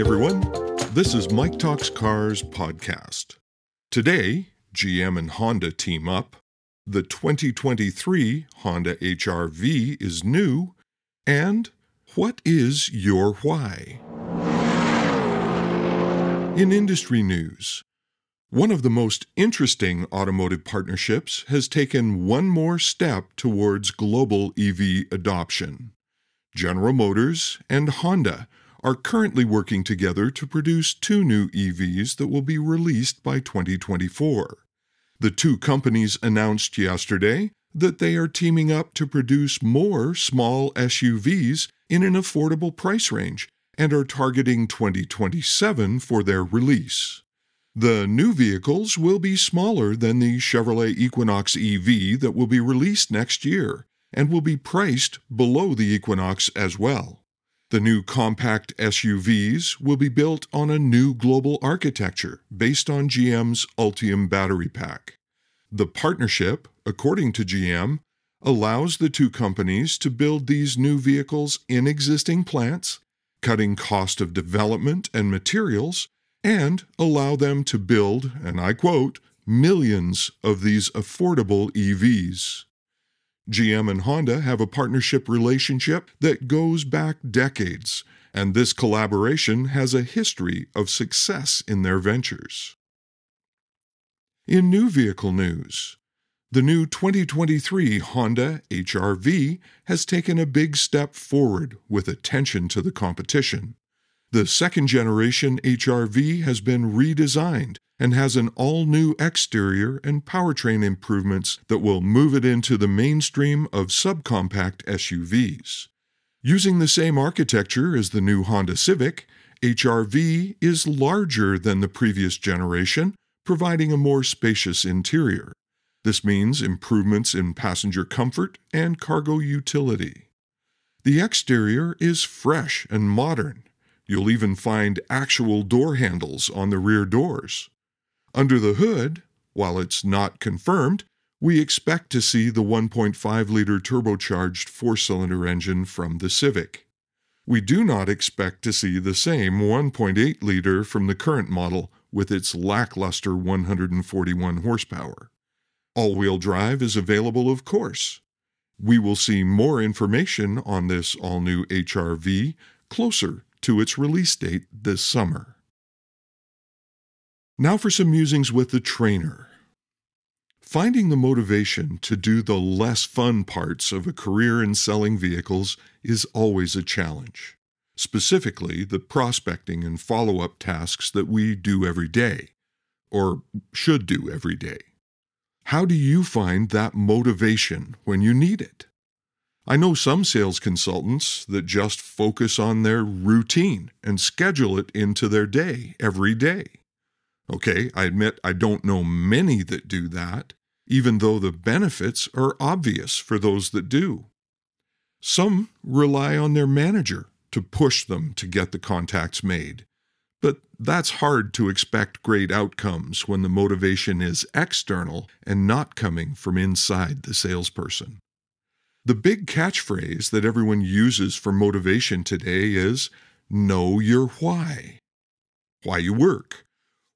everyone. This is Mike Talks Cars podcast. Today, GM and Honda team up. The 2023 Honda HRV is new. And what is your why? In industry news, one of the most interesting automotive partnerships has taken one more step towards global EV adoption. General Motors and Honda are currently working together to produce two new EVs that will be released by 2024. The two companies announced yesterday that they are teaming up to produce more small SUVs in an affordable price range and are targeting 2027 for their release. The new vehicles will be smaller than the Chevrolet Equinox EV that will be released next year and will be priced below the Equinox as well. The new compact SUVs will be built on a new global architecture based on GM's Ultium battery pack. The partnership, according to GM, allows the two companies to build these new vehicles in existing plants, cutting cost of development and materials, and allow them to build, and I quote, millions of these affordable EVs. GM and Honda have a partnership relationship that goes back decades, and this collaboration has a history of success in their ventures. In new vehicle news, the new 2023 Honda HRV has taken a big step forward with attention to the competition. The second generation HRV has been redesigned and has an all new exterior and powertrain improvements that will move it into the mainstream of subcompact SUVs. Using the same architecture as the new Honda Civic, HRV is larger than the previous generation, providing a more spacious interior. This means improvements in passenger comfort and cargo utility. The exterior is fresh and modern. You'll even find actual door handles on the rear doors. Under the hood, while it's not confirmed, we expect to see the 1.5 liter turbocharged four cylinder engine from the Civic. We do not expect to see the same 1.8 liter from the current model with its lackluster 141 horsepower. All wheel drive is available, of course. We will see more information on this all new HRV closer to its release date this summer. Now for some musings with the trainer. Finding the motivation to do the less fun parts of a career in selling vehicles is always a challenge, specifically the prospecting and follow up tasks that we do every day, or should do every day. How do you find that motivation when you need it? I know some sales consultants that just focus on their routine and schedule it into their day every day. Okay, I admit I don't know many that do that, even though the benefits are obvious for those that do. Some rely on their manager to push them to get the contacts made, but that's hard to expect great outcomes when the motivation is external and not coming from inside the salesperson. The big catchphrase that everyone uses for motivation today is know your why. Why you work,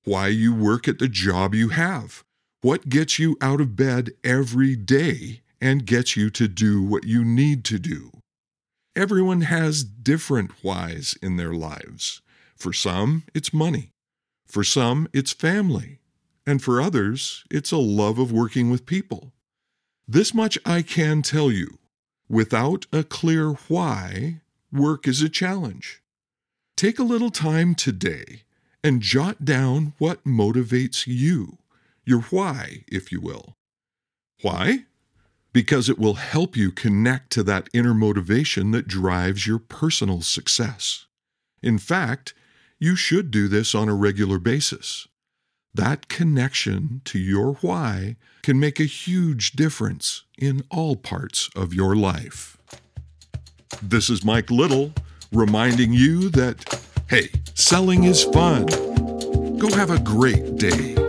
why you work at the job you have, what gets you out of bed every day and gets you to do what you need to do. Everyone has different whys in their lives. For some, it's money. For some, it's family. And for others, it's a love of working with people. This much I can tell you. Without a clear why, work is a challenge. Take a little time today and jot down what motivates you, your why, if you will. Why? Because it will help you connect to that inner motivation that drives your personal success. In fact, you should do this on a regular basis. That connection to your why can make a huge difference in all parts of your life. This is Mike Little reminding you that Hey, selling is fun. Go have a great day.